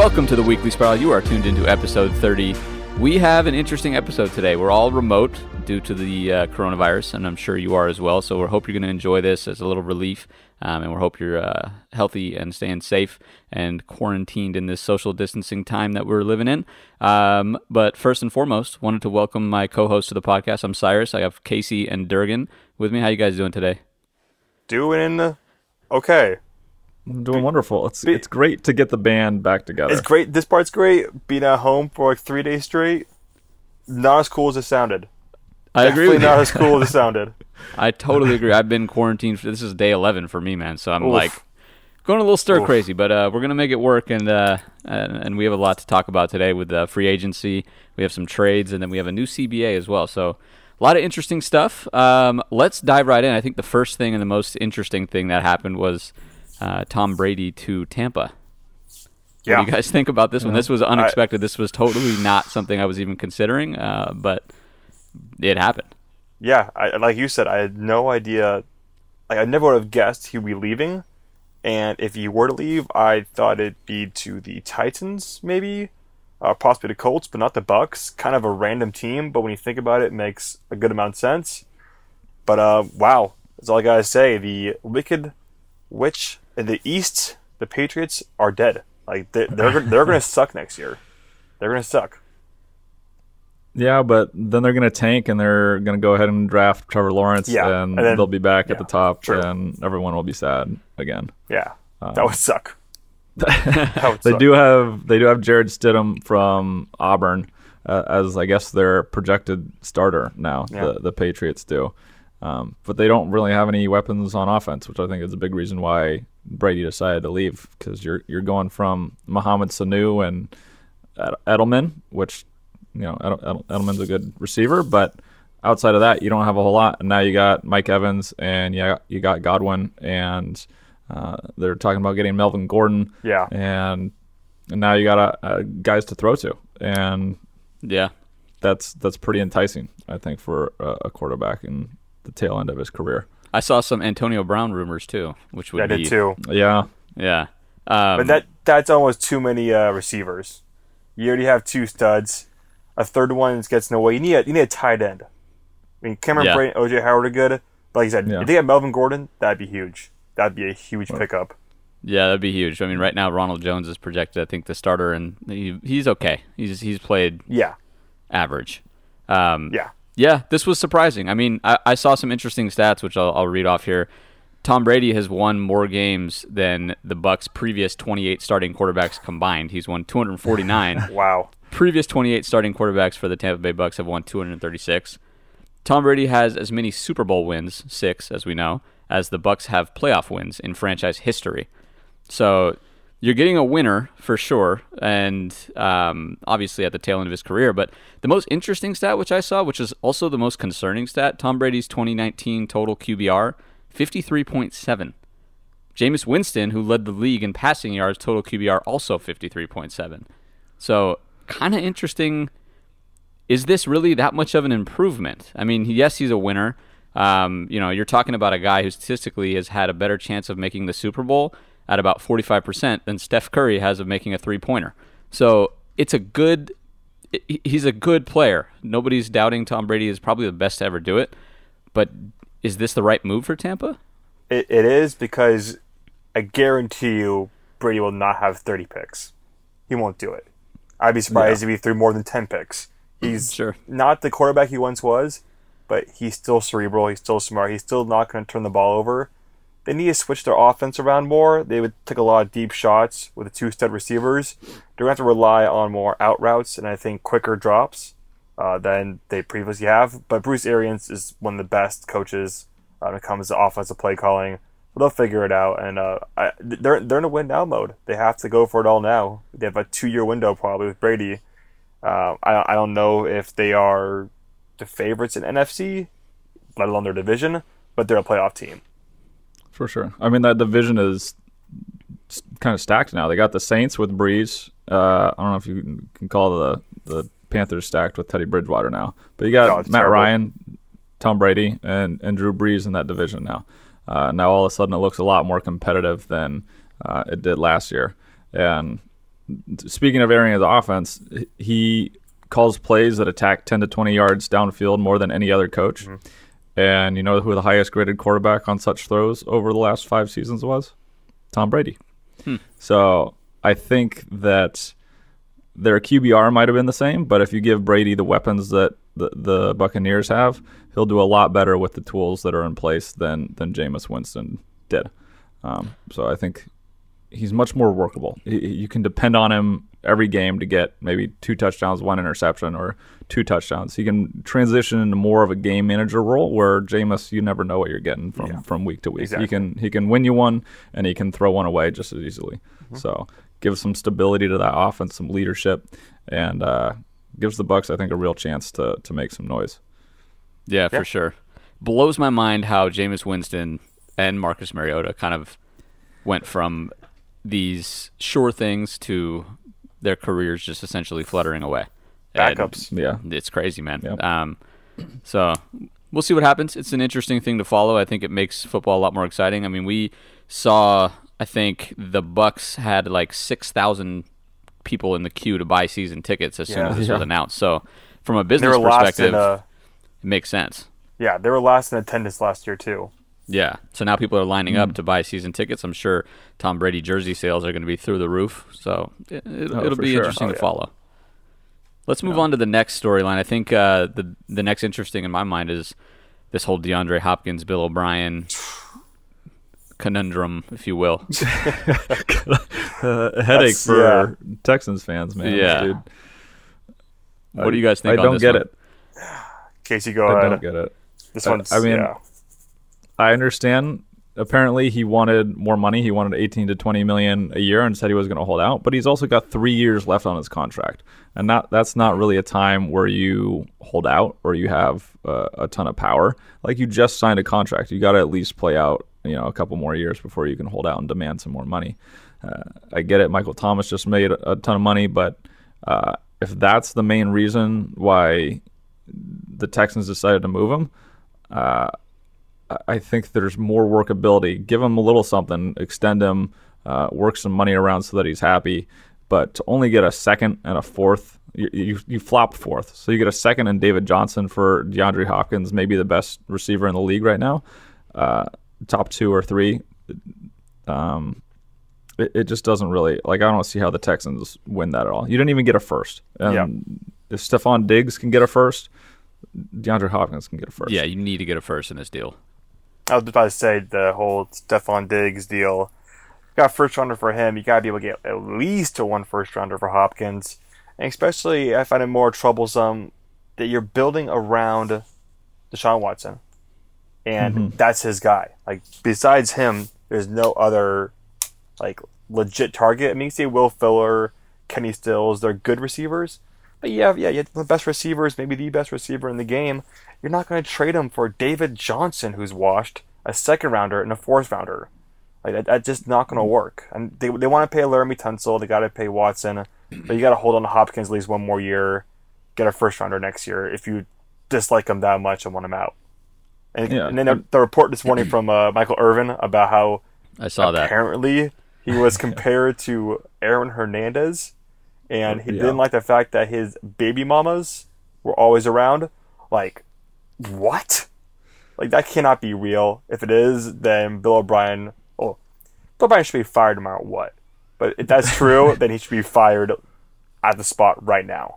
Welcome to the Weekly Spiral. You are tuned into episode 30. We have an interesting episode today. We're all remote due to the uh, coronavirus, and I'm sure you are as well. So we hope you're going to enjoy this as a little relief, um, and we hope you're uh, healthy and staying safe and quarantined in this social distancing time that we're living in. Um, but first and foremost, wanted to welcome my co-host to the podcast. I'm Cyrus. I have Casey and Durgan with me. How you guys doing today? Doing okay. I'm doing wonderful. It's it's great to get the band back together. It's great. This part's great. Being at home for like three days straight, not as cool as it sounded. I agree Definitely with you. not as cool as it sounded. I totally agree. I've been quarantined. For, this is day 11 for me, man. So I'm Oof. like going a little stir Oof. crazy, but uh, we're gonna make it work, and uh, and, and we have a lot to talk about today with uh, free agency. We have some trades, and then we have a new CBA as well. So a lot of interesting stuff. Um, let's dive right in. I think the first thing and the most interesting thing that happened was uh, Tom Brady to Tampa. Yeah. What do you guys think about this one? This was unexpected. this was totally not something I was even considering, uh, but it happened. Yeah, I, like you said, I had no idea. Like I never would have guessed he'd be leaving, and if he were to leave, I thought it'd be to the Titans, maybe, uh, possibly the Colts, but not the Bucks. Kind of a random team, but when you think about it, it makes a good amount of sense. But uh, wow, that's all I gotta say. The wicked witch in the East, the Patriots are dead. Like they, they're gonna- they're gonna suck next year. They're gonna suck. yeah, but then they're gonna tank and they're gonna go ahead and draft Trevor Lawrence, Yeah, and, and then- they'll be back yeah, at the top, true. and everyone will be sad again. Yeah, that would suck. That would They suck. do have they do have Jarrett Stidham from Auburn uh, as I guess their projected starter now. Yeah. The the Patriots do, um, but they don't really have any weapons on offense, which I think is a big reason why Brady decided to leave because you're you're going from Mohamed Sanu and Ed- Edelman, which you know Edel- Edel- Edelman's a good receiver, but outside of that, you don't have a whole lot. And now you got Mike Evans and yeah, you got Godwin, and uh, they're talking about getting Melvin Gordon Yeah. and and now you got uh, uh, guys to throw to, and Yeah. that's that's pretty enticing, I think, for a, a quarterback in the tail end of his career. I saw some Antonio Brown rumors too, which would I be did too. Yeah, yeah. Um, But that that's almost too many uh, receivers. You already have two studs. A third one gets in the way. You need a, you need a tight end. I mean, Cameron Yeah. Brate and OJ Howard are good, but like you said, Yeah. if they had Melvin Gordon, that'd be huge. That'd be a huge pickup. yeah, that'd be huge. I mean, right now Ronald Jones is projected. I think the starter, and he, he's okay. He's he's played Yeah, average. Um, yeah, Yeah, this was surprising. I mean, I, I saw some interesting stats, which I'll, I'll read off here. Tom Brady has won more games than the Bucks' previous 28 starting quarterbacks combined. He's won 249. wow. previous 28 starting quarterbacks for the Tampa Bay Bucks have won 236. Tom Brady has as many Super Bowl wins, six as we know, as the Bucks have playoff wins in franchise history. So you're getting a winner for sure, and um, obviously at the tail end of his career. But the most interesting stat, which I saw, which is also the most concerning stat, Tom Brady's 2019 total QBR, 53.7. Jameis Winston, who led the league in passing yards, total QBR also 53.7. So, kind of interesting. Is this really that much of an improvement? I mean, yes, he's a winner. Um, you know, you're talking about a guy who statistically has had a better chance of making the Super Bowl at about 45% than Steph Curry has of making a three pointer. So, it's a good. He's a good player. Nobody's doubting Tom Brady is probably the best to ever do it. But is this the right move for Tampa? It, it is because I guarantee you Brady will not have 30 picks. He won't do it. I'd be surprised if he threw more than 10 picks. He's Sure. not the quarterback he once was, but he's still cerebral. He's still smart. He's still not going to turn the ball over. They need to switch their offense around more. They would take a lot of deep shots with the two stud receivers. They're going to have to rely on more out routes and I think quicker drops uh, than they previously have. But Bruce Arians is one of the best coaches uh, when it comes to offensive play calling. They'll figure it out, and uh, I, they're they're in a win now mode. They have to go for it all now. They have a two year window probably with Brady. Uh, I I don't know if they are the favorites in NFC, let alone their division, but they're a playoff team. For sure. I mean, that division is kind of stacked now. They got the Saints with Brees. Uh, I don't know if you can call the the Panthers stacked with Teddy Bridgewater now, but you got No, Matt terrible. Ryan, Tom Brady, and and Drew Brees in that division now. Uh, now all of a sudden it looks a lot more competitive than uh, it did last year, and speaking of airing his offense, he calls plays that attack 10 to 20 yards downfield more than any other coach. And you know who the highest graded quarterback on such throws over the last five seasons was? Tom Brady. So I think that their QBR might have been the same, but if you give Brady the weapons that the, the Buccaneers have, he'll do a lot better with the tools that are in place than than Jameis Winston did. Um, so I think he's much more workable. He- You can depend on him every game to get maybe two touchdowns, one interception, or two touchdowns. He can transition into more of a game manager role where Jameis, you never know what you're getting from, Yeah. from week to week. Exactly. He can he can win you one and he can throw one away just as easily. Mm-hmm. So give some stability to that offense, some leadership, and uh, gives the Bucks I think a real chance to to make some noise. Yeah, Yeah. for sure. Blows my mind how Jameis Winston and Marcus Mariota kind of went from these sure things to their careers just essentially fluttering away. And Backups. Yeah. it's crazy, man. Yep. Um, so we'll see what happens. It's an interesting thing to follow. I think it makes football a lot more exciting. I mean, we saw. I think the Bucks had like six thousand people in the queue to buy season tickets as soon Yeah. as this Yeah. was announced. So from a business perspective, in uh, it makes sense. yeah, they were last in attendance last year too. Yeah. So now people are lining Hmm. up to buy season tickets. I'm sure Tom Brady jersey sales are going to be through the roof. So it, it, Oh, it'll be sure. interesting Oh, to yeah. follow. Let's move on to the next storyline. I think uh, the the next interesting in my mind is this whole DeAndre Hopkins, Bill O'Brien conundrum, if you will. Uh, headache That's- for yeah. Texans fans, man. Yeah. dude. What do you guys think? I on don't this get one? it. Casey, go I ahead. don't get it. This I- one's I mean, yeah. I understand. Apparently, he wanted more money. He wanted 18 to 20 million a year, and said he was going to hold out. But he's also got three years left on his contract, and that's not really a time where you hold out or you have uh, a ton of power. Like you just signed a contract, you got to at least play out, you know, a couple more years before you can hold out and demand some more money. Uh, I get it. Michael Thomas just made a, a ton of money, but uh, if that's the main reason why the Texans decided to move him, uh, I- I think there's more workability. Give him a little something, extend him, uh, work some money around so that he's happy. But to only get a second and a fourth, you, you, you flop fourth. So you get a second and David Johnson for DeAndre Hopkins, maybe the best receiver in the league right now, uh, top two or three. Um, it, it just doesn't really like. I don't see how the Texans win that at all. You didn't even get a first. And Yeah. if Stefon Diggs can get a first, DeAndre Hopkins can get a first. Yeah, you need to get a first in this deal. I was about to say the whole Stefon Diggs deal. Got first rounder for him. You gotta be able to get at least a one first rounder for Hopkins. And especially I find it more troublesome that you're building around Deshaun Watson. And mm-hmm. that's his guy. Like besides him, there's no other like legit target. I mean you see Will Fuller, Kenny Stills, they're good receivers. But yeah, yeah, you have the best receivers, maybe the best receiver in the game. You're not going to trade him for David Johnson, who's washed, a second rounder, and a fourth rounder. Like that, that's just not going to work. And they, they want to pay Laremy Tunsil, they got to pay Watson, but you got to hold on to Hopkins at least one more year, get a first rounder next year if you dislike him that much and want him out. And, Yeah. and then the, the report this morning from uh, Michael Irvin about how I saw that. apparently he was compared to Aaron Hernandez, and he Yeah. didn't like the fact that his baby mamas were always around. Like, what? Like that cannot be real. If it is, then Bill O'Brien. Oh, Bill O'Brien should be fired no matter what. But if that's true, then he should be fired at the spot right now.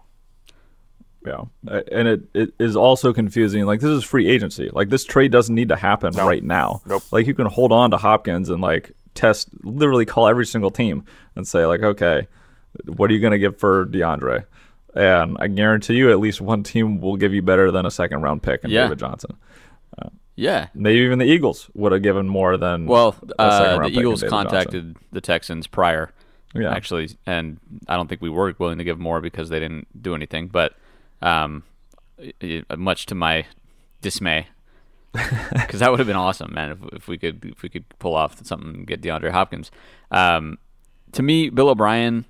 Yeah, and it, it is also confusing. Like this is free agency. Like this trade doesn't need to happen No. right now. Nope. Like you can hold on to Hopkins and like test, literally call every single team and say like, okay, what are you gonna give for DeAndre? And I guarantee you, at least one team will give you better than a second round pick in Yeah. David Johnson. Yeah. Maybe even the Eagles would have given more than Well, uh, the Eagles David Johnson. contacted the Texans prior, Yeah. actually, and I don't think we were willing to give more because they didn't do anything. But um, much to my dismay, because that would have been awesome, man. If, if we could if we could pull off something and get DeAndre Hopkins. Um, to me, Bill O'Brien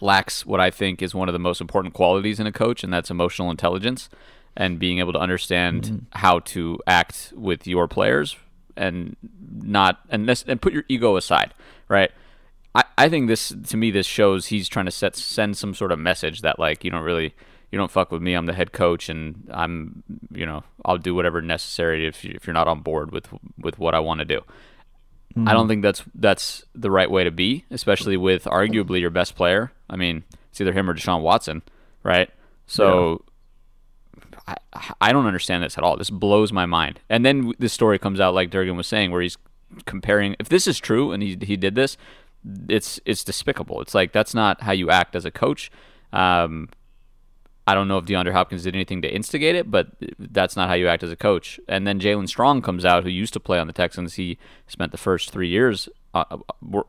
lacks what I think is one of the most important qualities in a coach, and that's emotional intelligence and being able to understand mm-hmm. how to act with your players and not and this, and put your ego aside, right? I I think this to me this shows he's trying to set send some sort of message that like you don't really you don't fuck with me. I'm the head coach, and I'm you know I'll do whatever necessary if you, if you're not on board with with what I want to do. I don't think that's that's the right way to be, especially with arguably your best player. I mean, it's either him or Deshaun Watson, right? So I, I don't understand this at all. This blows my mind. And then this story comes out, like Durgan was saying, where he's comparing. If this is true and he he did this, it's it's despicable. It's like that's not how you act as a coach. Um, I don't know if DeAndre Hopkins did anything to instigate it, but that's not how you act as a coach. And then Jaelen Strong comes out, who used to play on the Texans. He spent the first three years uh,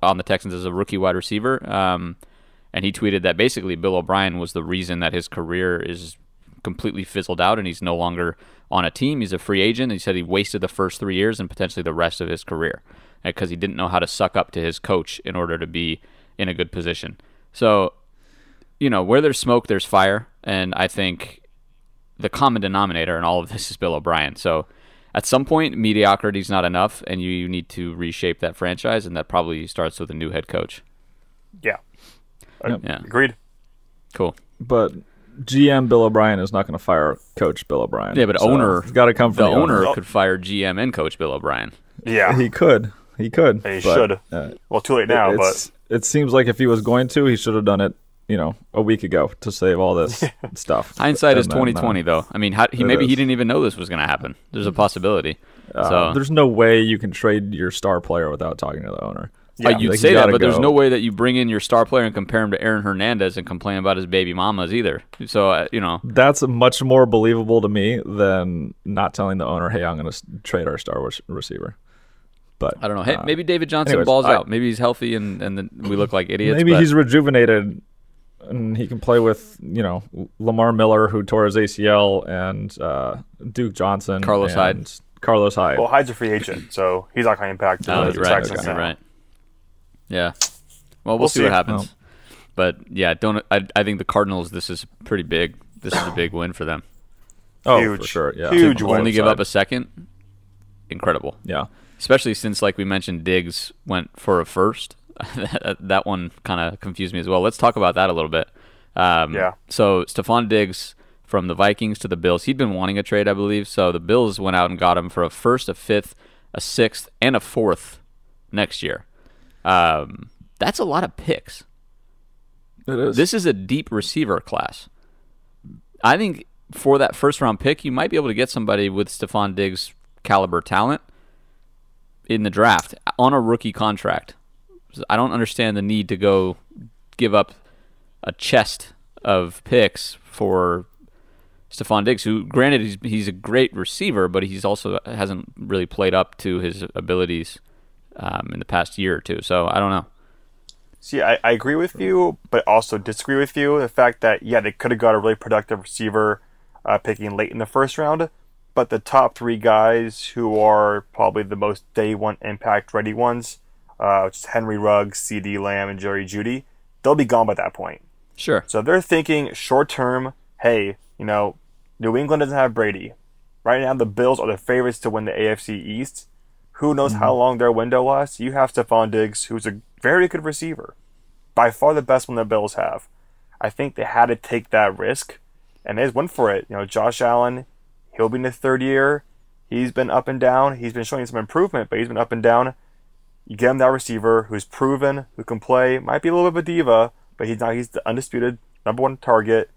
on the Texans as a rookie wide receiver. Um, and he tweeted that basically Bill O'Brien was the reason that his career is completely fizzled out and he's no longer on a team. He's a free agent. And he said he wasted the first three years and potentially the rest of his career because he didn't know how to suck up to his coach in order to be in a good position. So, you know, where there's smoke, there's fire. And I think the common denominator in all of this is Bill O'Brien. So at some point, mediocrity is not enough, and you, you need to reshape that franchise, and that probably starts with a new head coach. Yeah. Uh, Yeah. Agreed. Cool. But GM Bill O'Brien is not going to fire Coach Bill O'Brien. Yeah, but So owner got to come from the, owner could fire GM and coach Bill O'Brien. Yeah. He could. He could. He but, should. uh, well, too late now, but it seems like if he was going to, he should have done it. You know, a week ago to save all this stuff. Hindsight is And then, twenty uh, though. I mean, how, he it maybe he didn't even know this was going to happen. There's a possibility. uh, so there's no way you can trade your star player without talking to the owner. Uh, yeah. you'd Like, say that, gotta but there's no way that you bring in your star player and compare him to Aaron Hernandez and complain about his baby mamas either. So uh, you know, That's much more believable to me than not telling the owner, "Hey, I'm going to trade our star rec- receiver." But I don't know. Hey, uh, maybe David Johnson anyways, balls I- out. Maybe he's healthy and and then we look like idiots. maybe but he's rejuvenated and he can play with you know Lamar Miller who tore his ACL and uh, Duke Johnson, Carlos and Hyde. Carlos Hyde. well, Hyde's a free agent, so he's not going to impact the, Oh, the right. Texans You're now. right. Yeah. Well, we'll, We'll see, see. what happens. Well. But yeah, don't. I, I think the Cardinals. This is pretty big. This is a big win for them. oh, huge. for sure. Yeah, Huge On win. Only both give up a second. Incredible. Yeah, especially since like we mentioned diggs went for a first that, that one kind of confused me as well let's talk about that a little bit um, Yeah. so Stefon diggs from the vikings to the bills he'd been wanting a trade i believe so the bills went out and got him for a first a fifth a sixth and a fourth next year um, that's a lot of picks it is. this is a deep receiver class. I think for that first round pick, you might be able to get somebody with Stefon Diggs caliber talent in the draft on a rookie contract. I don't understand the need to go give up a chest of picks for Stefon Diggs, who granted he's he's a great receiver, but he's also hasn't really played up to his abilities um, in the past year or two. So I don't know. See, I, I agree with you, but also disagree with you. The fact that, yeah, they could have got a really productive receiver uh, picking late in the first round, but the top three guys who are probably the most day one impact ready ones, uh, which is Henry Ruggs, CeeDee Lamb, and Jerry Jeudy, they'll be gone by that point. Sure. So they're thinking short term, hey, you know, New England doesn't have Brady. Right now, the Bills are the favorites to win the AFC East. Who knows how long their window lasts? You have Stefon Diggs, who's a very good receiver. By far the best one the Bills have. I think they had to take that risk, and they went for it. You know, Josh Allen, he'll be in his third year. He's been up and down. He's been showing some improvement, but he's been up and down. You get him that receiver who's proven, who can play, might be a little bit of a diva, but he's not. He's the undisputed number one target.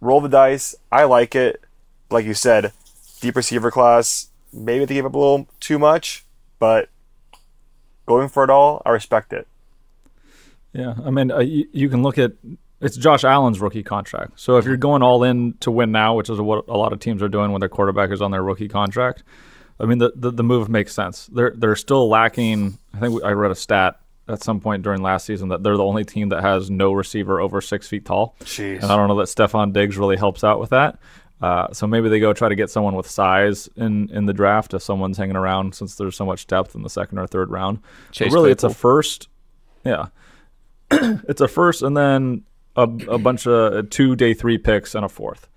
Roll the dice. I like it. Like you said, deep receiver class. Maybe they gave up a little too much, but going for it all, I respect it. Yeah, I mean, uh, you, you can look at it's Josh Allen's rookie contract. So if you're going all in to win now, which is what a lot of teams are doing when their quarterback is on their rookie contract, I mean, the the, the move makes sense. They're they're still lacking. I think I read a stat at some point during last season that they're the only team that has no receiver over six feet tall. Jeez. And I don't know that Stefon Diggs really helps out with that. Uh, so maybe they go try to get someone with size in, in the draft if someone's hanging around since there's so much depth in the second or third round. But Chase really, it's a first. Yeah, it's a first and then a, a bunch of two day three picks and a fourth.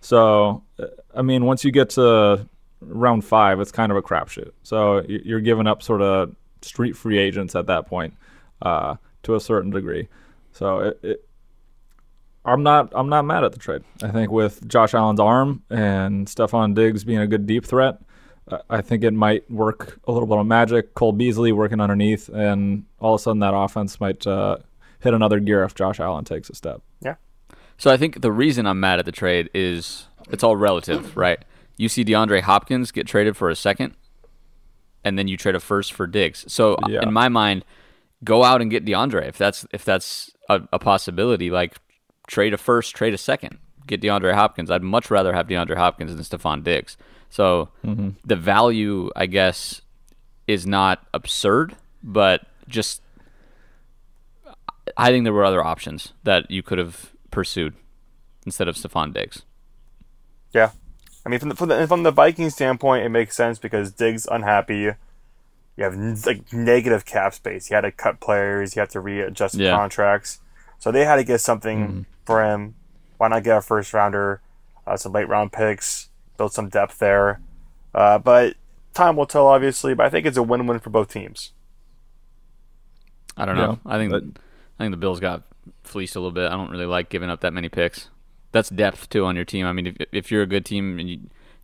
So, uh, I mean, once you get to round five, it's kind of a crapshoot. So you're giving up sort of street free agents at that point. Uh, to a certain degree. So it, it, I'm not I'm not mad at the trade. I think with Josh Allen's arm and Stefon Diggs being a good deep threat, I think it might work a little bit of magic. Cole Beasley working underneath, and all of a sudden that offense might uh, hit another gear if Josh Allen takes a step. Yeah. So I think the reason I'm mad at the trade is it's all relative, right? You see DeAndre Hopkins get traded for a second, and then you trade a first for Diggs. So uh, Yeah. in my mind, go out and get DeAndre if that's if that's a, a possibility. Like trade a first, trade a second, get DeAndre Hopkins. I'd much rather have DeAndre Hopkins than Stefon Diggs. So mm-hmm. the value, I guess, is not absurd, but just I think there were other options that you could have pursued instead of Stefon Diggs. Yeah, I mean, from the, from the from the Viking standpoint, it makes sense because Diggs unhappy. You have like negative cap space. You had to cut players. You have to readjust Yeah. contracts. So they had to get something for him. Why not get a first rounder, uh, some late round picks, build some depth there. Uh, but time will tell, obviously. But I think it's a win win for both teams. I don't know. Yeah, I think but- I think the Bills got fleeced a little bit. I don't really like giving up that many picks. That's depth too on your team. I mean, if, if you're a good team and you,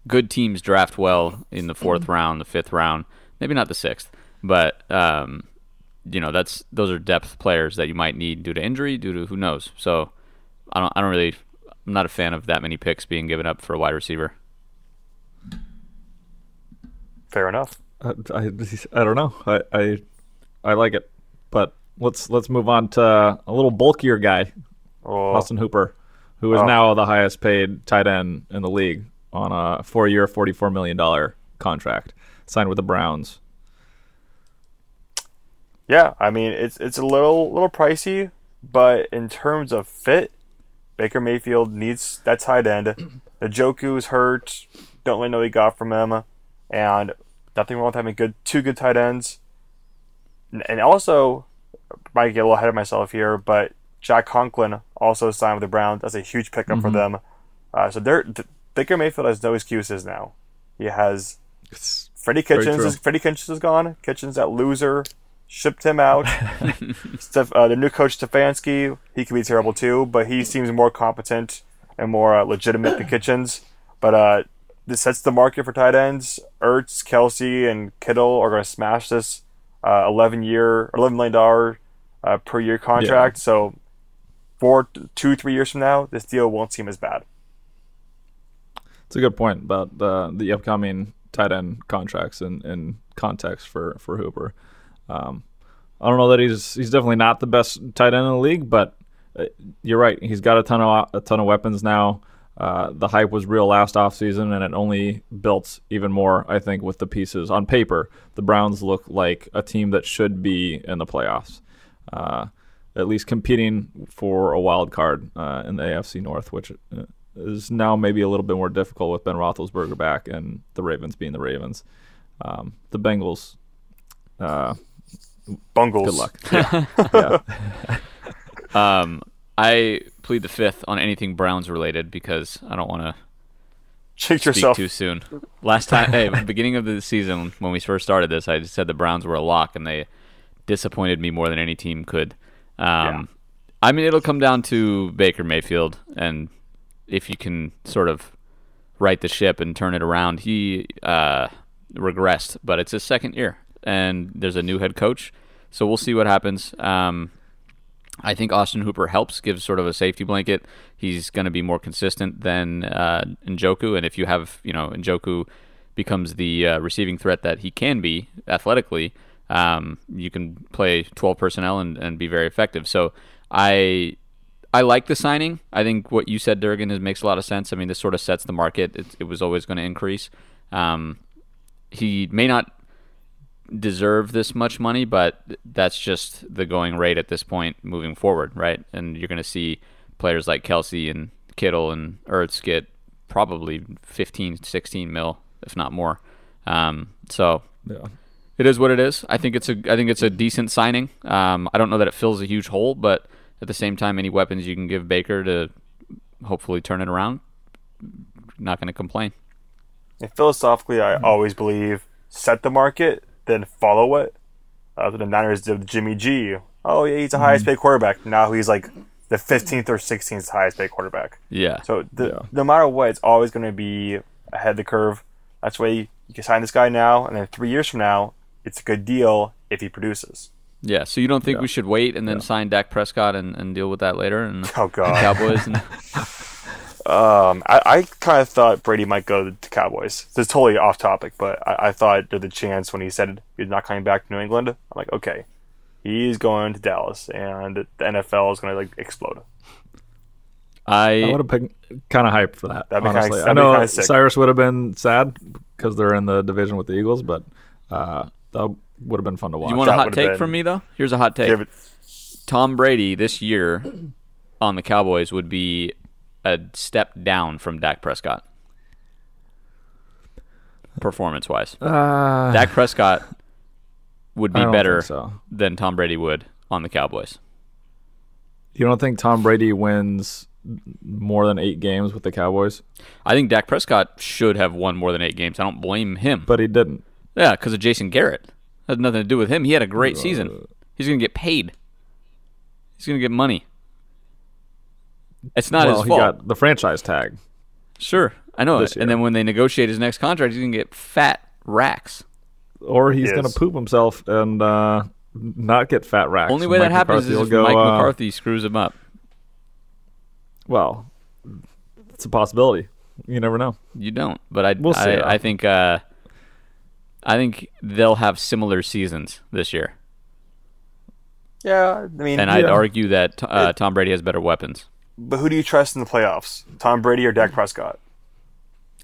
good teams draft well in the fourth round, the fifth round, maybe not the sixth, but um, you know that's those are depth players that you might need due to injury, due to who knows. So I don't I don't really I'm not a fan of that many picks being given up for a wide receiver. Fair enough. I, I, I don't know. I, I I like it, but let's let's move on to a little bulkier guy, Oh, Austin Hooper, who is Oh. now the highest paid tight end in the league on a four-year, forty-four million dollar contract, signed with the Browns. Yeah, I mean it's it's a little little pricey, but in terms of fit, Baker Mayfield needs that tight end. Njoku's hurt. Don't really know what he got from him, and nothing wrong with having good two good tight ends. And- And also, might get a little ahead of myself here, but Jack Conklin also signed with the Browns. That's a huge pickup for them. Uh, so they're th- Baker Mayfield has no excuses now. He has It's Freddie Kitchens is Freddie Kitchens is gone. Kitchens that loser shipped him out. Steph, uh, the new coach Stefanski, he could be terrible too, but he seems more competent and more uh, legitimate than Kitchens. But uh, this sets the market for tight ends. Ertz, Kelce, and Kittle are going to smash this uh, eleven year, eleven million dollar uh, per year contract. So four, two, three years from now, this deal won't seem as bad. It's a good point about the the upcoming tight end contracts and in context for for Hooper. Um, I don't know that he's he's definitely not the best tight end in the league, but uh, you're right. He's got a ton of a ton of weapons now. Uh, the hype was real last offseason, and it only built even more. I think with the pieces on paper, the Browns look like a team that should be in the playoffs, uh, at least competing for a wild card uh, in the AFC North, which uh, is now maybe a little bit more difficult with Ben Roethlisberger back and the Ravens being the Ravens. Um, the Bengals, uh, Bungles. good luck. Yeah. yeah. Um, I plead the fifth on anything Browns related because I don't want to Check speak yourself. too soon. Last time, hey, beginning of the season when we first started this, I just said the Browns were a lock, and they disappointed me more than any team could. Um, I mean, it'll come down to Baker Mayfield, and if you can sort of right the ship and turn it around, he uh, regressed, but it's his second year, and there's a new head coach, so we'll see what happens. Um, I think Austin Hooper helps, gives sort of a safety blanket. He's going to be more consistent than uh, Njoku, and if you have, you know, Njoku becomes the uh, receiving threat that he can be athletically, um, you can play 12 personnel and, and be very effective. So I I like the signing. I think what you said, Durgan, is, makes a lot of sense. I mean, this sort of sets the market. It, it was always going to increase. Um, he may not deserve this much money, but that's just the going rate at this point moving forward, right? And you're going to see players like Kelce and Kittle and Ertz get probably 15, 16 mil, if not more. Um, so yeah. It is what it is. I think it's a I think it's a decent signing. Um, I don't know that it fills a huge hole, but at the same time, any weapons you can give Baker to hopefully turn it around, not going to complain. And philosophically, I always believe set the market, then follow it. Uh, the Niners did with Jimmy G, oh yeah, he's the highest paid quarterback. Now he's like the 15th or 16th highest paid quarterback. Yeah. So the, Yeah. no matter what, it's always going to be ahead of the curve. That's why you, you can sign this guy now, and then three years from now, it's a good deal if he produces. Yeah. So you don't think Yeah. we should wait and then Yeah. sign Dak Prescott and, and deal with that later and Oh god. Cowboys and Um, I, I kind of thought Brady might go to the Cowboys. This is totally off topic, but I, I thought there's a chance when he said he's not coming back to New England. I'm like, okay, he's going to Dallas, and the NFL is going to like explode. I I would have been kind of hyped for that. That'd be kinda- honestly, I that'd be know kinda sick. Cyrus would have been sad because they're in the division with the Eagles, but uh, that would have been fun to watch. you want a that hot would've take been- from me though? Here's a hot take. Give it, Tom Brady this year on the Cowboys would be a step down from Dak Prescott. Performance wise. uh, Dak Prescott would I be don't better think so. than Tom Brady would on the Cowboys. You don't think Tom Brady wins more than eight games with the Cowboys? I think Dak Prescott should have won more than eight games. I don't blame him. But he didn't. Yeah, because of Jason Garrett. Had nothing to do with him. He had a great season. He's going to get paid. He's going to get money. It's not well, his he got the franchise tag. Sure, I know This it. And then when they negotiate his next contract, he's going to get fat racks. Or he's gonna poop himself and uh, not get fat racks. Only And way that happens McCarthy is if go, Mike uh, McCarthy screws him up. Well, it's a possibility. You never know. You don't, but I We'll see, I. I think uh, I think they'll have similar seasons this year, yeah, I mean, and I'd Yeah. argue that uh, It- Tom Brady has better weapons. but who do you trust in the playoffs? Tom Brady or Dak Prescott?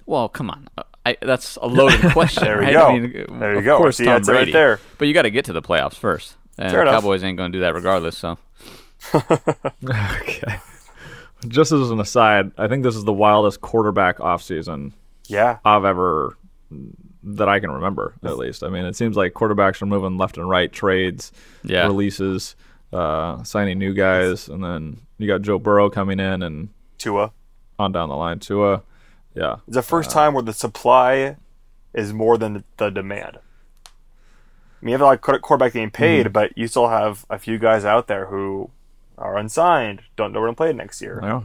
Well, come on, Uh, I, that's a loaded question. There we right? go. I mean, There you go. of course, See, Tom that's right Brady. there. But you got to get to the playoffs first, and Fair the enough. Cowboys ain't going to do that regardless. So okay. Just as an aside, I think this is the wildest quarterback offseason Yeah, I've ever that I can remember, at least. I mean, it seems like quarterbacks are moving left and right, trades, yeah, releases, uh, signing new guys, and then you got Joe Burrow coming in and Tua. on down the line. Tua, yeah, It's the first time where the supply is more than the demand. I mean, you have a lot of quarter- quarterback getting paid, Mm-hmm. but you still have a few guys out there who are unsigned, don't know where to play next year. yeah.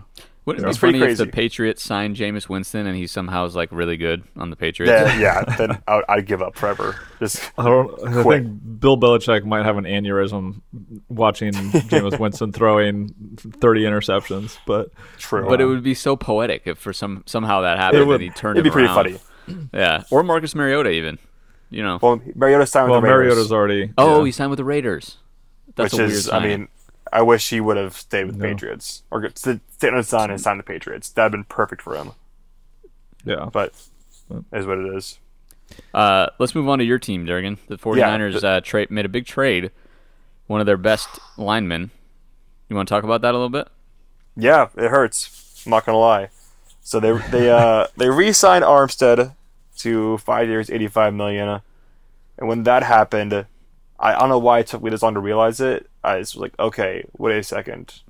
Wouldn't it It's be pretty funny if the. Patriots signed Jameis Winston and he somehow is like really good on the Patriots? Yeah, yeah. Then I would, I'd give up forever. Just I don't. I think Bill Belichick might have an aneurysm watching Jameis Winston throwing thirty interceptions, but true. But it would be so poetic if for some somehow that happened would- that he turned It'd be it pretty around. funny. Yeah, or Marcus Mariota even. You know. Well, Mariota signed well, with the Raiders, Mariota's already. oh, yeah. he signed with the Raiders. That's which a weird is, I mean, I wish he would have stayed with the No. Patriots or get- stayed on his son and signed the Patriots. That'd been perfect for him. yeah. But is what it is. Uh, let's move on to your team, Durgan. The 49ers the- uh, tra- made a big trade. One of their best linemen. You want to talk about that a little bit? Yeah, it hurts. I'm not gonna lie. So they they uh they re-signed Armstead to five years, eighty five million, and when that happened, I, I don't know why it took me this long to realize it. I was like, okay, wait a second,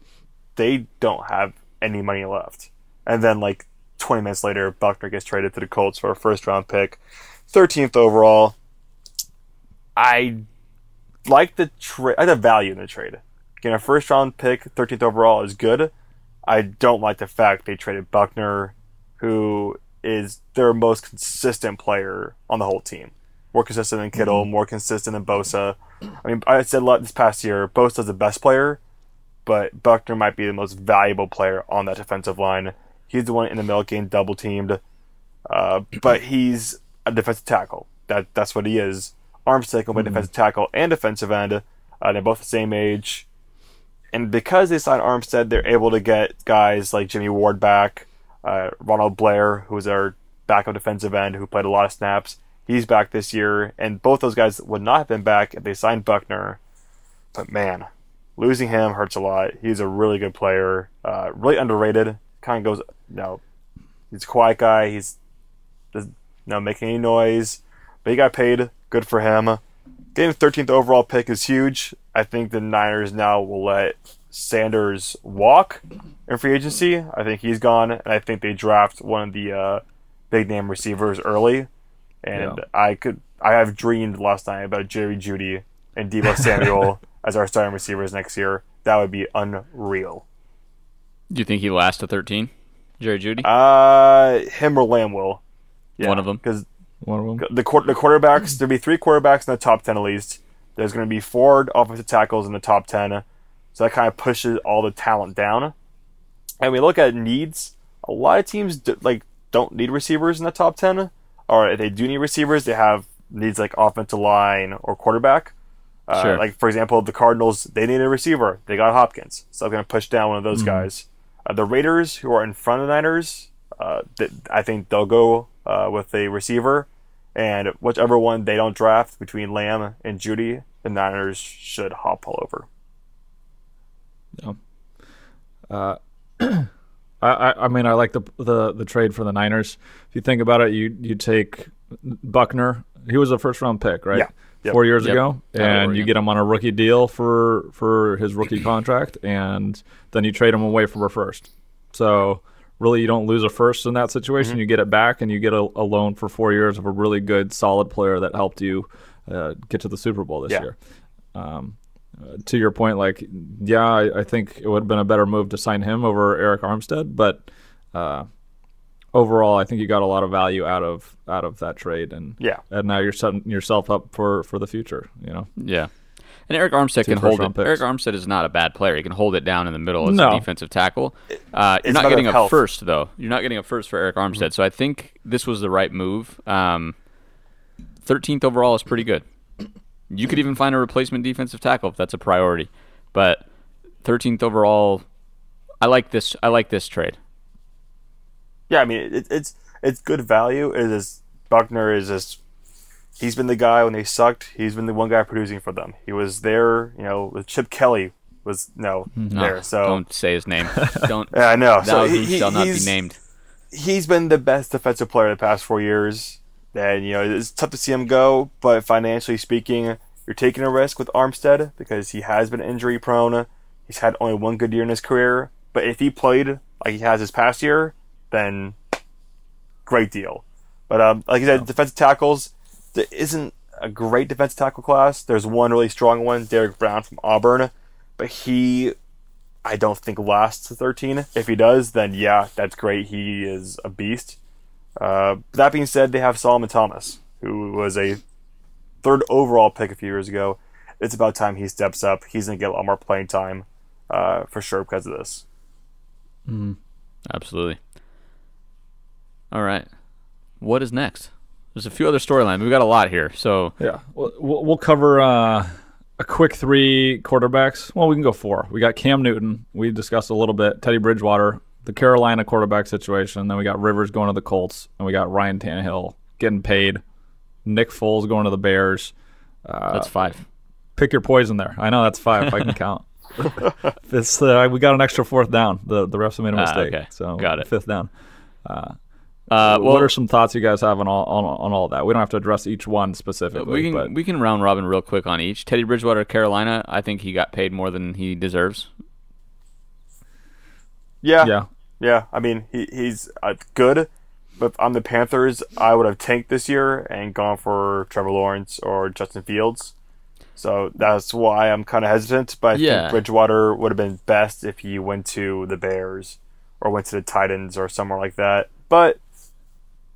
they don't have any money left. And then like twenty minutes later, Buckner gets traded to the Colts for a first round pick, thirteenth overall. I like the trade. I like the value in the trade. Getting a first round pick, thirteenth overall, is good. I don't like the fact they traded Buckner, who is their most consistent player on the whole team. More consistent than Kittle, more consistent than Bosa. I mean, I said a lot this past year, Bosa's the best player, but Buckner might be the most valuable player on that defensive line. He's the one in the middle getting double teamed, uh, but he's a defensive tackle. That that's what he is. Armstead can play defensive tackle and defensive end. Uh, they're both the same age and because they signed Armstead, they're able to get guys like Jimmy Ward back, uh, Ronald Blair, who's our backup defensive end, who played a lot of snaps. He's back this year, and both those guys would not have been back if they signed Buckner. But man, losing him hurts a lot. He's a really good player, uh, really underrated. Kind of goes, you know, he's a quiet guy. He's doesn't you know, making any noise, but he got paid. Good for him. Getting the 13th overall pick is huge. I think the Niners now will let Sanders walk in free agency. I think he's gone, and I think they draft one of the uh, big name receivers early. And Yeah. I could, I have dreamed last night about Jerry Jeudy and Deebo Samuel as our starting receivers next year, that would be unreal. Do you think he lasts to 13? Jerry Jeudy? Uh, him or Lamb will. Yeah, One of 'em. Because One of them. the quar- the quarterbacks there'll be three quarterbacks in the top ten at least. There's going to be four offensive tackles in the top ten, so that kind of pushes all the talent down. And we look at needs. A lot of teams do, like don't need receivers in the top ten, or if they do need receivers, they have needs like offensive line or quarterback. Uh, Sure. Like for example, the Cardinals they need a receiver. They got Hopkins, so I'm going to push down one of those guys. Uh, the Raiders, who are in front of the Niners, uh, th- I think they'll go uh, with a receiver, and whichever one they don't draft between Lamb and Jeudy, the Niners should hop all over. I, I, I mean, I like the, the the trade for the Niners. If you think about it, you you take Buckner. He was a first round pick, right? Yeah. Yep. Four years Yep. ago, Out of and you get him on a rookie deal for for his rookie contract, and then you trade him away for a first. So really, you don't lose a first in that situation. Mm-hmm. You get it back, and you get a, a loan for four years of a really good, solid player that helped you uh, get to the Super Bowl this Yeah. year. Um, uh, to your point, like, yeah, I, I think it would have been a better move to sign him over Arik Armstead, but uh, overall, I think you got a lot of value out of out of that trade, and Yeah. and now you're setting yourself up for for the future. You know, Yeah. And Arik Armstead Two can hold it. picks. Arik Armstead is not a bad player. He can hold it down in the middle as No. a defensive tackle. Uh, you're not getting a health. first though. You're not getting a first for Arik Armstead. So I think this was the right move. Um, 13th overall is pretty good. You could even find a replacement defensive tackle if that's a priority. But 13th overall, I like this. I like this trade. Yeah, I mean it, it's it's good value. It is Buckner is just he's been the guy when they sucked. He's been the one guy producing for them. He was there, you know, with Chip Kelly was no mm-hmm. there. Oh, So don't say his name. don't. yeah, I know. So he- he- shall not be named. he's been the best defensive player the past four years. And you know it's tough to see him go, but financially speaking, you're taking a risk with Armstead because he has been injury prone. He's had only one good year in his career, but if he played like he has his past year, then great deal. But um, like you said, defensive tackles, there isn't a great defensive tackle class. There's one really strong one, Derrick Brown from Auburn, but he I don't think lasts to 13. If he does, then yeah, that's great. He is a beast. Uh, that being said, they have Solomon Thomas, who was a third overall pick a few years ago. It's about time he steps up. He's going to get a lot more playing time uh, for sure because of this. Absolutely. All right. What is next? There's a few other storylines. We've got a lot here. So yeah, we'll we'll, we'll cover uh, a quick three quarterbacks. Well, we can go four. We got Cam Newton. We discussed a little bit. Teddy Bridgewater, the Carolina quarterback situation. Then we got Rivers going to the Colts, and we got Ryan Tannehill getting paid. Nick Foles going to the Bears. that's five. pick your poison there. I know that's five if I can count. it's uh, we got an extra fourth down. The the refs made a Ah, mistake, okay. so Got it. Fifth down. Uh, well, what are some thoughts you guys have on all on, on all that? We don't have to address each one specifically. we can but we can round robin real quick on each. Teddy Bridgewater, Carolina. I think he got paid more than he deserves. Yeah, yeah, yeah. I mean, he, he's uh, good, but on the Panthers, I would have tanked this year and gone for Trevor Lawrence or Justin Fields. So that's why I'm kind of hesitant. But I Yeah. think Bridgewater would have been best if he went to the Bears or went to the Titans or somewhere like that. But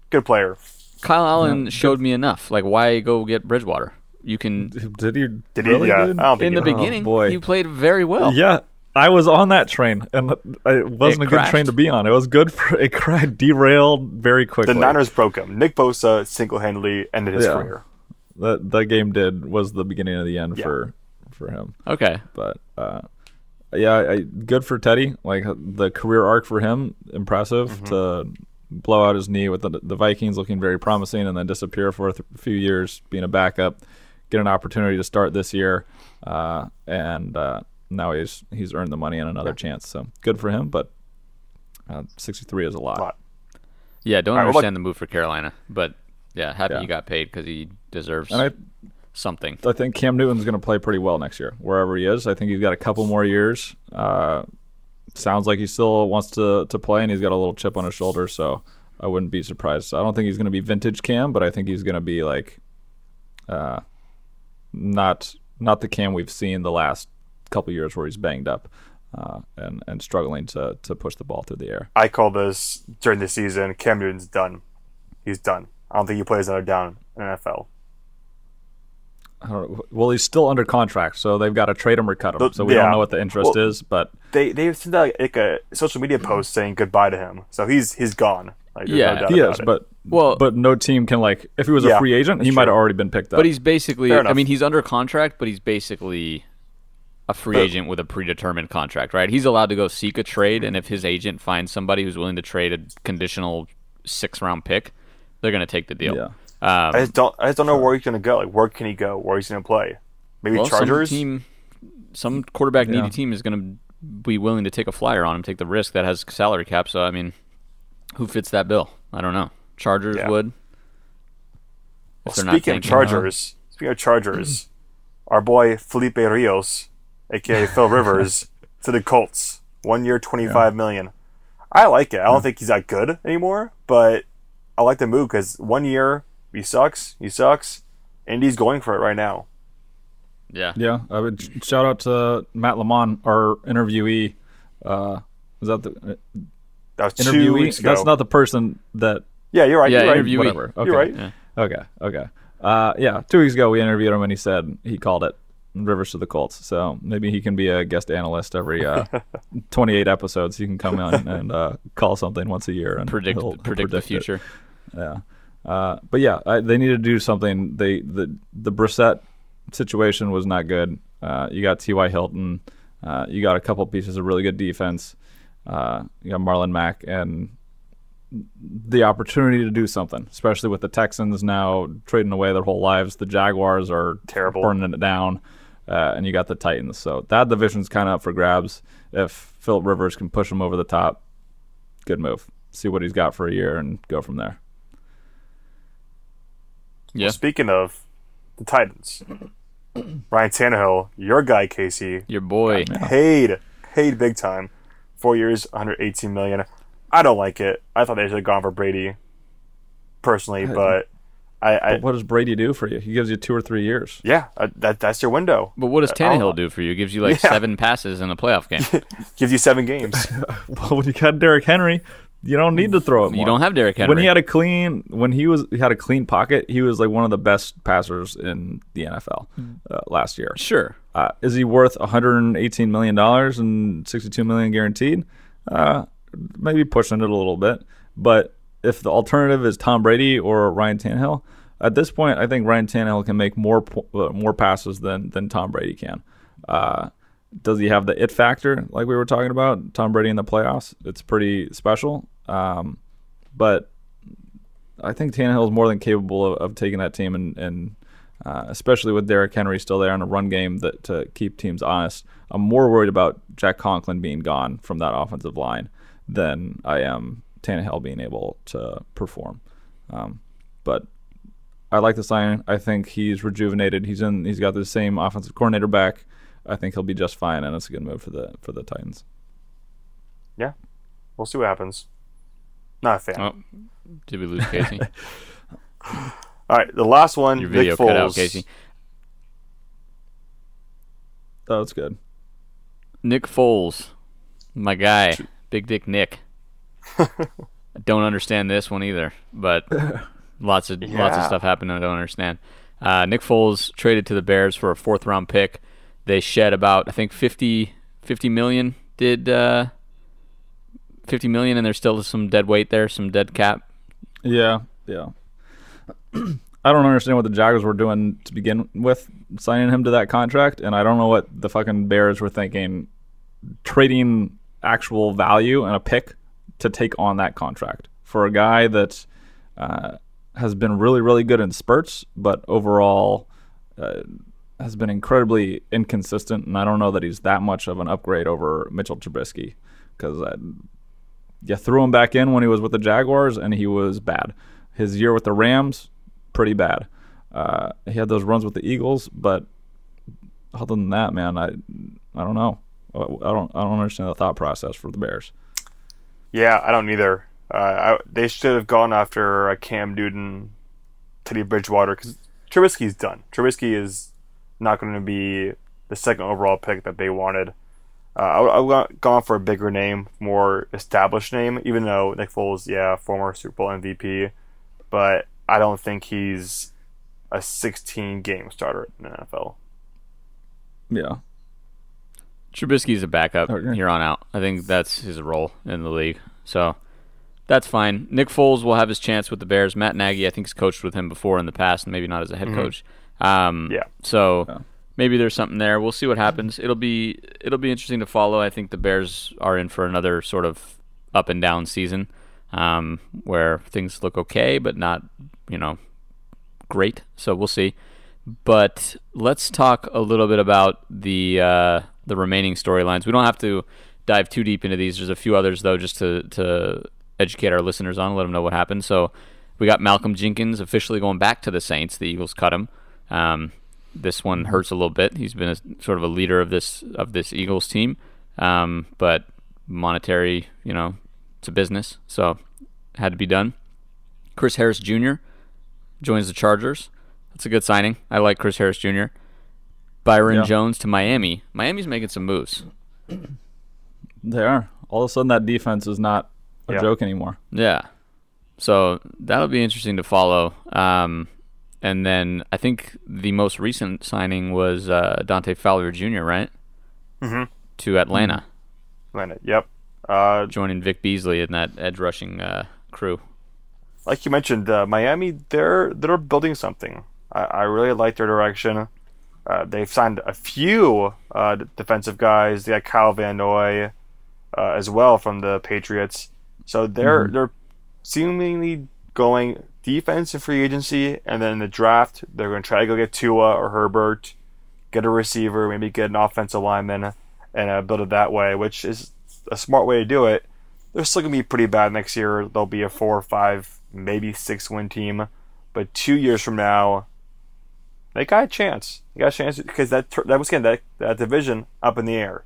good player. Kyle Allen showed me enough. Like, why go get Bridgewater? You can did he? Did he? really, yeah, dude? I don't think in the he did. beginning. boy. he played very well. Yeah, I was on that train, and it wasn't It a good train to be on. It was good for it. cra- Derailed very quickly. The Niners broke him. Nick Bosa single-handedly ended his Yeah. career. that that game did was the beginning of the end Yeah. for for him. Okay. but uh, yeah, I, good for Teddy. Like the career arc for him, impressive Mm-hmm. to blow out his knee with the, the Vikings looking very promising, and then disappear for a th- few years being a backup, get an opportunity to start this year, uh, and uh, now he's he's earned the money and another chance. So good for him, but uh, 63 is a lot. Lot. Yeah, don't All right, what about- understand the move for Carolina, but yeah, happy Yeah. he got paid because he deserves And I something. I think Cam Newton's going to play pretty well next year, wherever he is. I think he's got a couple more years. Uh, sounds like he still wants to, to play, and he's got a little chip on his shoulder, so I wouldn't be surprised. I don't think he's going to be vintage Cam, but I think he's going to be like, uh, not not the Cam we've seen the last couple years where he's banged up uh, and and struggling to to push the ball through the air. I call this during the season. Cam Newton's done. He's done. I don't think he plays another down in NFL. I don't know. Well, he's still under contract, so they've got to trade him or cut him. So we yeah. don't know what the interest Well- is, but They they sent out like a social media post saying goodbye to him. So he's he's gone. Like, Yeah, no he is. it. But Well- but no team can like if he was a free agent, he might have already been picked up. But he's basically, I mean, he's under contract, but he's basically a free But- agent with a predetermined contract, right? He's allowed to go seek a trade, and if his agent finds somebody who's willing to trade a conditional six round pick, they're going to take the deal. Yeah. Um, I just don't I just don't know where he's gonna go. Like where can he go? Where he's gonna play? Maybe well, Chargers. Some team, some quarterback needy Yeah. team is going to be willing to take a flyer on him, take the risk that has salary cap. So, I mean, who fits that bill? I don't know. Chargers Yeah. would. Well, If they're not speaking of thinking, Chargers, speaking of Chargers, our boy Felipe Rios, aka Phil Rivers, to the Colts. One year, twenty five million. I like it. I don't think he's that good anymore, but I like the move because one year he sucks, he sucks, and he's going for it right now. Yeah. Yeah, I would shout out to Matt Lamont, our interviewee. Uh, is that the That was two interviewee? weeks ago. That's not the person that. yeah, you're right. Yeah, you're right. interviewee. Whatever. Okay. You're right. Yeah. Okay. Okay. Uh, yeah, two weeks ago we interviewed him and he said he called it Rivers to the Colts. So maybe he can be a guest analyst every uh, 28 episodes. He can come in and uh, call something once a year and Predict, he'll- he'll predict, the it. future. Yeah. Uh, but yeah, I, they need to do something. They the the Brissett situation was not good. Uh, you got T.Y. Hilton. Uh, you got a couple pieces of really good defense. Uh, you got Marlon Mack and the opportunity to do something, especially with the Texans now trading away their whole lives. The Jaguars are Terrible. burning it down, uh, and you got the Titans. So that division's kind of up for grabs. If Philip Rivers can push them over the top, good move. See what he's got for a year and go from there. Yeah. Well, speaking of the Titans, Ryan Tannehill, your guy Casey, Your boy. paid paid big time. Four years, 118 million. I don't like it. I thought they should have gone for Brady, personally, but I, I But what does Brady do for you? He gives you two or three years. yeah, uh, that that's your window. But what does I don't- Tannehill do for you? Gives you like Yeah. seven passes in a playoff game. Gives you seven games. Well, when you got Derrick Henry, you don't need to throw it. you don't have Derrick Henry. When he had a clean, when he was he had a clean pocket, he was like one of the best passers in the NFL uh, last year. sure. Uh, is he worth 118 million dollars and 62 million guaranteed? Uh, maybe pushing it a little bit, but if the alternative is Tom Brady or Ryan Tannehill, at this point, I think Ryan Tannehill can make more uh, more passes than than Tom Brady can. Uh, does he have the it factor like we were talking about? Tom Brady in the playoffs, it's pretty special. Um, but I think Tannehill is more than capable of, of taking that team and, and uh, especially with Derrick Henry still there in a run game that to keep teams honest. I'm more worried about Jack Conklin being gone from that offensive line than I am Tannehill being able to perform. Um, but I like the signing. I think he's rejuvenated. He's in. He's got the same offensive coordinator back. I think he'll be just fine, and it's a good move for the for the Titans. yeah, we'll see what happens. Not a fan. Oh, did we lose Casey? All right, the last one. Your video Nick cut out, Casey. Oh, that's good. Nick Foles, my guy, Big Dick Nick. I don't understand this one either, but lots of lots of stuff happened I don't understand. Uh, Nick Foles traded to the Bears for a fourth round pick. They shed about I think 50, 50 million. Did uh, fifty million, and there's still some dead weight there, some dead cap. Yeah, yeah. I don't understand what the Jaguars were doing to begin with, signing him to that contract, and I don't know what the fucking Bears were thinking, trading actual value and a pick to take on that contract for a guy that uh, has been really, really good in spurts, but overall uh, has been incredibly inconsistent, and I don't know that he's that much of an upgrade over Mitchell Trubisky because you threw him back in when he was with the Jaguars, and he was bad. His year with the Rams, pretty bad. Uh, he had those runs with the Eagles, but other than that, man, I I don't know. I don't I don't understand the thought process for the Bears. Yeah, I don't either. Uh, I, they should have gone after uh, Cam Newton, Teddy Bridgewater, because Trubisky's done. Trubisky is not going to be the second overall pick that they wanted. Uh, I would have gone for a bigger name, more established name, even though Nick Foles, yeah, former Super Bowl MVP, but I don't think he's a 16 game starter in the NFL. Yeah. Trubisky's a backup Okay. here on out. I think that's his role in the league. So that's fine. Nick Foles will have his chance with the Bears. Matt Nagy, I think, has coached with him before in the past, maybe not as a head coach. Um, Yeah. So Yeah. maybe there's something there. We'll see what happens. It'll be it'll be interesting to follow. I think the Bears are in for another sort of up and down season, um, where things look okay, but not you know great. So we'll see. But let's talk a little bit about the uh, the remaining storylines. We don't have to dive too deep into these. There's a few others though, just to to educate our listeners on, let them know what happened. So we got Malcolm Jenkins officially going back to the Saints. The Eagles cut him. Um, this one hurts a little bit. He's been a, sort of a leader of this of this Eagles team, um, but monetary, you know, it's a business, so had to be done. Chris Harris Jr. joins the Chargers. That's a good signing. I like Chris Harris Jr. Byron Yeah. Jones to Miami. Miami's making some moves. They are. All of a sudden, that defense is not a Yeah. joke anymore. Yeah. So that'll be interesting to follow. Um, and then I think the most recent signing was uh, Dante Fowler Jr., right? Mhm. To Atlanta, Atlanta, yep. Uh, joining Vic Beasley in that edge rushing uh, crew. like you mentioned, uh, Miami, they're they're building something. I, I really like their direction. Uh, they've signed a few uh, defensive guys. They got Kyle Van Noy uh, as well from the Patriots. So they're they're seemingly going defense and free agency, and then in the draft they're going to try to go get Tua or Herbert, get a receiver, maybe get an offensive lineman, and uh, build it that way, which is a smart way to do it. They're still going to be pretty bad next year. They'll be a four or five, maybe six win team, but two years from now, they got a chance. They got a chance because that that was again that that division up in the air.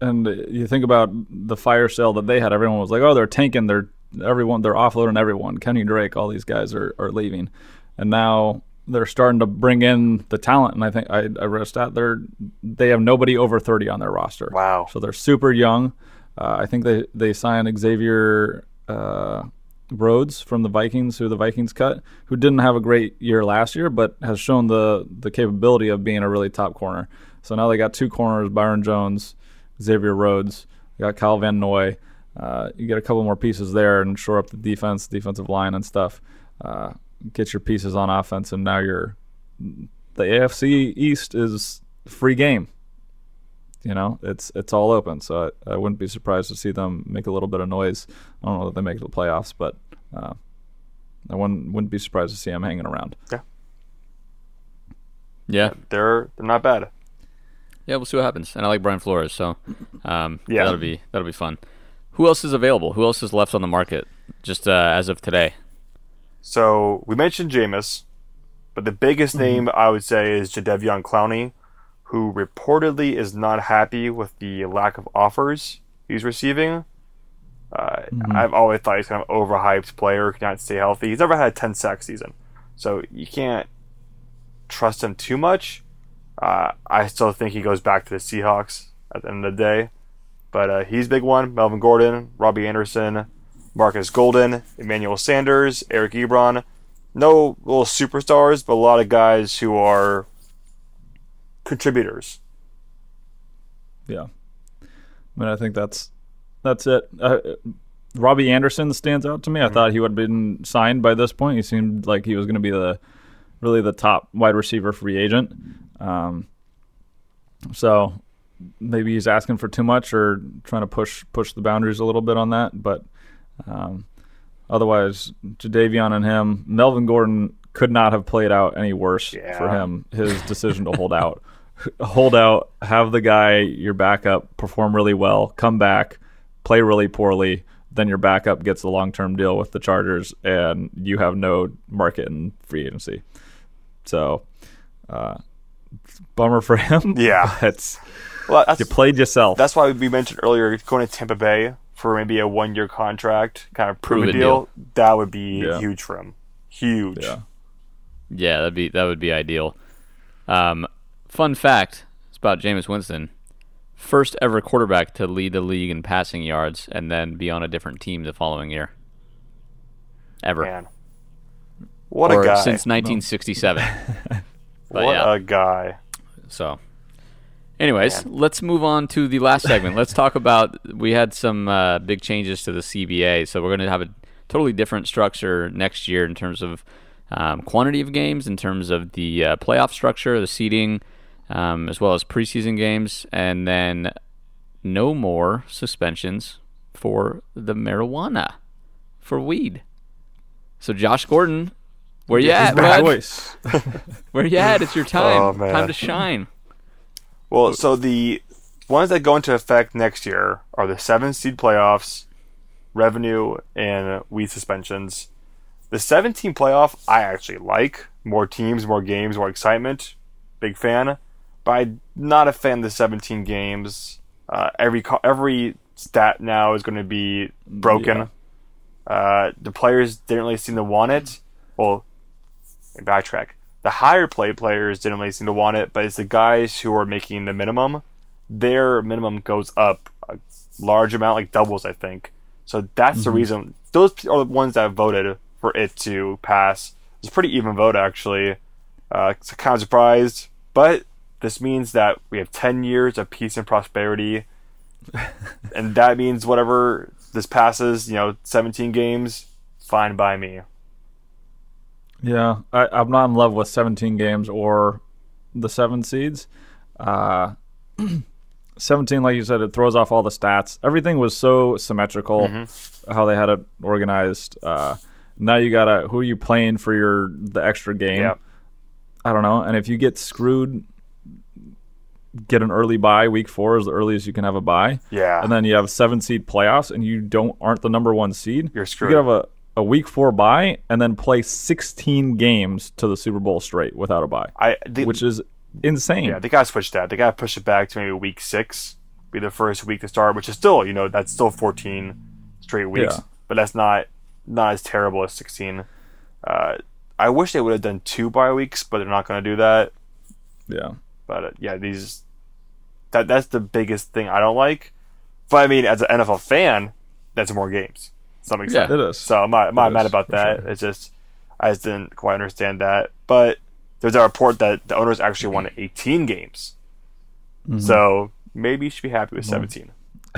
And you think about the fire sale that they had. Everyone was like, "Oh, they're tanking. They're everyone. They're offloading everyone. Kenny Drake, all these guys are, are leaving." And now they're starting to bring in the talent. And I think I, I read a stat. They're they have nobody over thirty on their roster. Wow. So they're super young. Uh, I think they they signed Xavier uh, Rhodes from the Vikings, who the Vikings cut, who didn't have a great year last year, but has shown the the capability of being a really top corner. So now they got two corners: Byron Jones, Xavier Rhodes. Got Kyle Van Noy. Uh, you get a couple more pieces there and shore up the defense, defensive line, and stuff. Uh, get your pieces on offense, and now you're the AFC East is free game. You know, it's it's all open, so I, I wouldn't be surprised to see them make a little bit of noise. I don't know that they make the playoffs, but uh, I wouldn't wouldn't be surprised to see them hanging around. Yeah. Yeah, they're they're not bad. Yeah, we'll see what happens. And I like Brian Flores, so um, Yeah. that'll be that'll be fun. Who else is available? Who else is left on the market just uh, as of today? So we mentioned Jameis, but the biggest name I would say is Jadeveon Clowney, who reportedly is not happy with the lack of offers he's receiving. Uh, I've always thought he's kind of overhyped player, cannot stay healthy. He's never had a 10 sack season, so you can't trust him too much. Uh, I still think he goes back to the Seahawks at the end of the day, but uh, he's big one. Melvin Gordon, Robby Anderson, Markus Golden, Emmanuel Sanders, Eric Ebron. No little superstars, but a lot of guys who are contributors. Yeah, I mean, I think that's that's it. Uh, Robby Anderson stands out to me. I thought he would have been signed by this point. He seemed like he was going to be the really the top wide receiver free agent. Um, so maybe he's asking for too much or trying to push push the boundaries a little bit on that. But um, otherwise, Jadeveon and him, Melvin Gordon could not have played out any worse for him. His decision to hold out, hold out, have the guy your backup perform really well, come back, play really poorly. Then your backup gets a long term deal with the Chargers, and you have no market in free agency. So, uh, bummer for him. Yeah. It's Well, that's, you played yourself. that's why we mentioned earlier going to Tampa Bay for maybe a one year contract, kind of prove a deal. deal. That would be Yeah. huge for him. Huge. yeah. Yeah, that'd be that would be ideal. Um, fun fact: it's about Jameis Winston, first ever quarterback to lead the league in passing yards and then be on a different team the following year. Ever Man. What or a guy. since 1967. what yeah. a guy. So, anyways, let's move on to the last segment. let's talk about we had some uh, big changes to the CBA, so we're going to have a totally different structure next year in terms of um, quantity of games, in terms of the uh, playoff structure, the seeding, um, as well as preseason games, and then no more suspensions for the marijuana, for weed. So, Josh Gordon, where you at, bud? voice. Where you at? It's your time. Oh. Time to shine. Well, so the ones that go into effect next year are the seven seed playoffs, revenue, and weed suspensions. The 17 playoff, I actually like. More teams, more games, more excitement. Big fan. I'm not a fan of the 17 games. Uh, every every stat now is going to be broken. Uh, the players didn't really seem to want it. Well, backtrack. The higher play players didn't really seem to want it, but it's the guys who are making the minimum. Their minimum goes up a large amount, like doubles, I think. So that's the reason. Those are the ones that voted for it to pass. It's a pretty even vote, actually. Uh, kind of surprised, but this means that we have 10 years of peace and prosperity, and that means whatever this passes, you know, 17 games, fine by me. Yeah, I, I'm not in love with 17 games or the seven seeds. Uh, 17, like you said, it throws off all the stats. Everything was so symmetrical, how they had it organized. Uh, now you gotta who are you playing for your the extra game? Yeah. I don't know. And if you get screwed, get an early bye. Week four is the earliest you can have a bye. Yeah. And then you have seven seed playoffs, and you don't aren't the number one seed. You're screwed. You could have a, a week four bye and then play 16 games to the Super Bowl straight without a bye, I the, which is insane. yeah, they gotta switch that. They gotta push it back to maybe week six, be the first week to start, which is still, you know, that's still fourteen straight weeks, Yeah. but that's not not as terrible as sixteen. Uh, I wish they would have done two bye weeks, but they're not gonna do that. yeah. But uh, yeah, these that that's the biggest thing I don't like. But I mean, as an NFL fan, that's more games. To some extent. It is. So I'm not, I'm not mad about that. sure. It's just I just didn't quite understand that. But there's a report that the owners actually won 18 games. Mm-hmm. So maybe you should be happy with 17.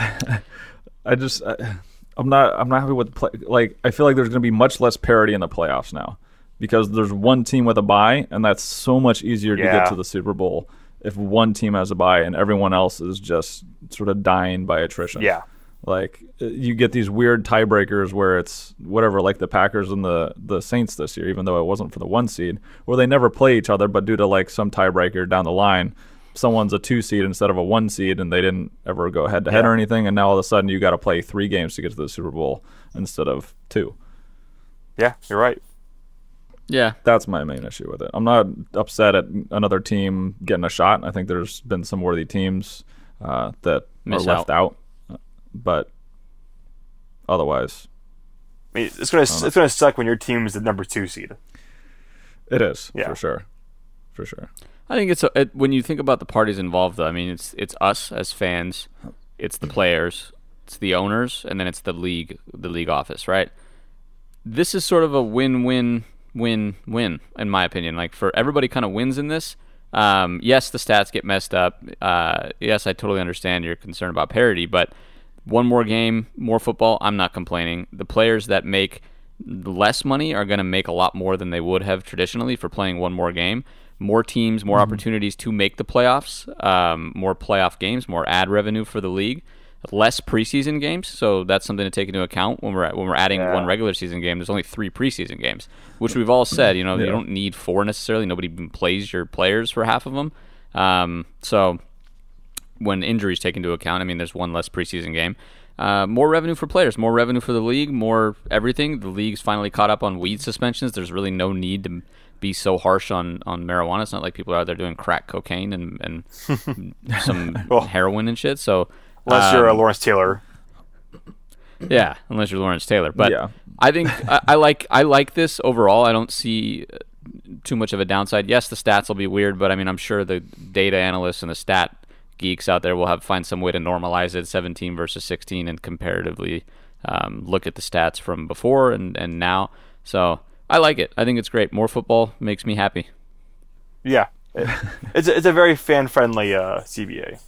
I just I, I'm not I'm not happy with the play. Like I feel like there's going to be much less parity in the playoffs now because there's one team with a bye, and that's so much easier to Yeah. get to the Super Bowl if one team has a bye and everyone else is just sort of dying by attrition. Yeah. Like uh, you get these weird tiebreakers where it's whatever, like the Packers and the the Saints this year, even though it wasn't for the one seed, where they never play each other, but due to like some tiebreaker down the line, someone's a two seed instead of a one seed, and they didn't ever go head to head or anything, and now all of a sudden you got to play three games to get to the Super Bowl instead of two. Yeah, you're right. Yeah, That's my main issue with it. I'm not upset at another team getting a shot. I think there's been some worthy teams uh, that Miss are left out, but otherwise. I mean, it's gonna it's gonna suck when your team is the number two seed. It is Yeah. for sure, for sure. I think it's a, it, when you think about the parties involved. Though, I mean, it's it's us as fans, it's the players, it's the owners, and then it's the league, the league office, right? This is sort of a win-win-win-win, in my opinion. Like for everybody, kind of wins in this. Um, yes, the stats get messed up. Uh, yes, I totally understand your concern about parity, but one more game, more football. I'm not complaining. The players that make less money are going to make a lot more than they would have traditionally for playing one more game. More teams, more opportunities to make the playoffs, um, more playoff games, more ad revenue for the league, less preseason games. So that's something to take into account when we're when we're adding Yeah. one regular season game. There's only three preseason games, which we've all said. You know, you don't need four necessarily. Nobody plays your players for half of them. Um, so when injuries take into account, I mean, there's one less preseason game. Uh, more revenue for players, more revenue for the league, more everything. The league's finally caught up on weed suspensions. There's really no need to be so harsh on, on marijuana. It's not like people are out there doing crack cocaine and, and some Well, heroin and shit. So Unless you're a um, Lawrence Taylor. yeah, unless you're Lawrence Taylor. But Yeah. I think I, I like I like this overall. I don't see too much of a downside. Yes, the stats will be weird, but I mean, I'm sure the data analysts and the stat geeks out there will have find some way to normalize it 17 versus 16 and comparatively um, look at the stats from before and, and now. So I like it. I think it's great. More football makes me happy. Yeah, it, it's a, it's a very fan friendly uh, CBA.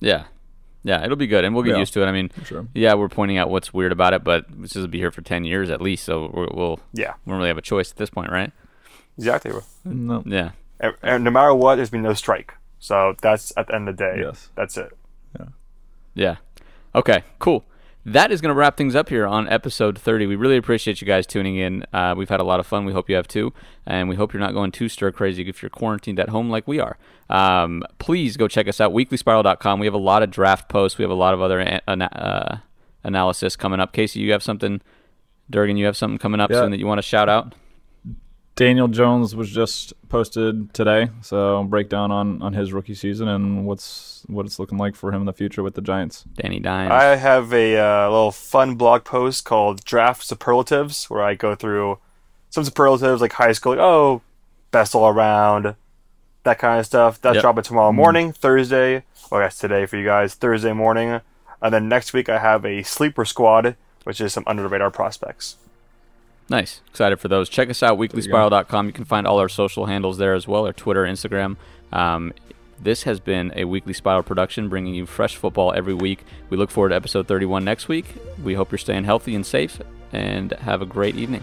Yeah, yeah, it'll be good, and we'll get Yeah. used to it. I mean, Sure. yeah, we're pointing out what's weird about it, but this will be here for 10 years at least, so we're, we'll Yeah, we don't really have a choice at this point, right? exactly. No. Yeah. And, and no matter what, there's been no strike. So that's at the end of the day. Yes. That's it. Yeah. Yeah. Okay, cool. That is going to wrap things up here on episode 30. We really appreciate you guys tuning in. Uh, we've had a lot of fun. We hope you have too. And we hope you're not going too stir crazy if you're quarantined at home like we are. Um, please go check us out, weeklyspiral.com. We have a lot of draft posts. We have a lot of other a- ana- uh, analysis coming up. Casey, you have something, Durgan, you have something coming up Yeah. soon that you want to shout out? Daniel Jones was just posted today, so breakdown on, on his rookie season and what's what it's looking like for him in the future with the Giants. Danny Dimes. I have a uh, little fun blog post called Draft Superlatives, where I go through some superlatives like high school, like, oh, best all around, that kind of stuff. That's Yep. dropping tomorrow morning, Thursday. Well, that's today for you guys, Thursday morning. And then next week I have a sleeper squad, which is some under the radar prospects. Nice. Excited for those. Check us out, weeklyspiral.com. You can find all our social handles there as well, our Twitter, Instagram. Um, this has been a Weekly Spiral production, bringing you fresh football every week. We look forward to episode 31 next week. We hope you're staying healthy and safe, and have a great evening.